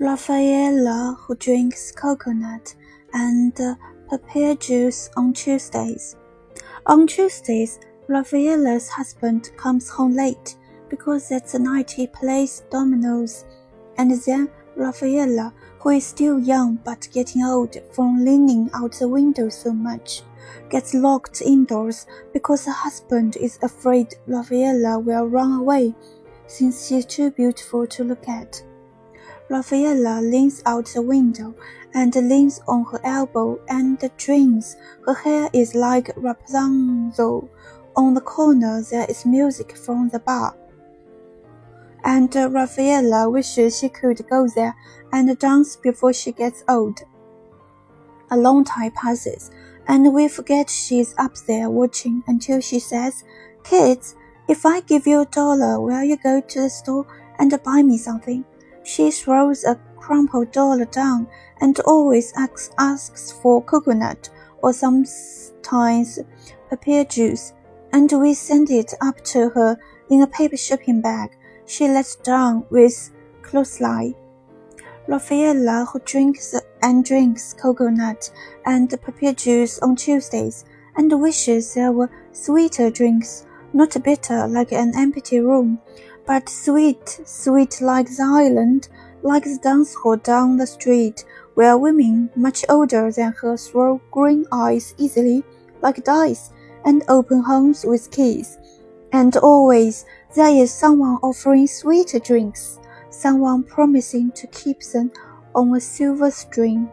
Rafaela, who drinks coconut and uh, papaya juice on Tuesdays. On Tuesdays, Rafaela's husband comes home late because that's the night he plays dominoes, and then Rafaela, who is still young but getting old from leaning out the window so much, gets locked indoors because her husband is afraid Rafaela will run away since she's too beautiful to look at. Rafaela leans out the window and leans on her elbow and dreams. Her hair is like Rapunzel. On the corner there is music from the bar. And Rafaela wishes she could go there and dance before she gets old. A long time passes, and we forget she's up there watching until she says, Kids, if I give you a dollar, will you go to the store and buy me something? She throws a crumpled dollar down and always asks, asks for coconut or sometimes papaya juice, and we send it up to her in a paper shopping bag she lets down with clothesline. Rafaela, who drinks and drinks coconut and papaya juice on Tuesdays, and wishes there were sweeter drinks, not bitter like an empty room, but sweet, sweet like the island, like the dance hall down the street, where women much older than her throw green eyes easily, like dice, and open homes with keys. And always there is someone offering sweeter drinks, someone promising to keep them on a silver string.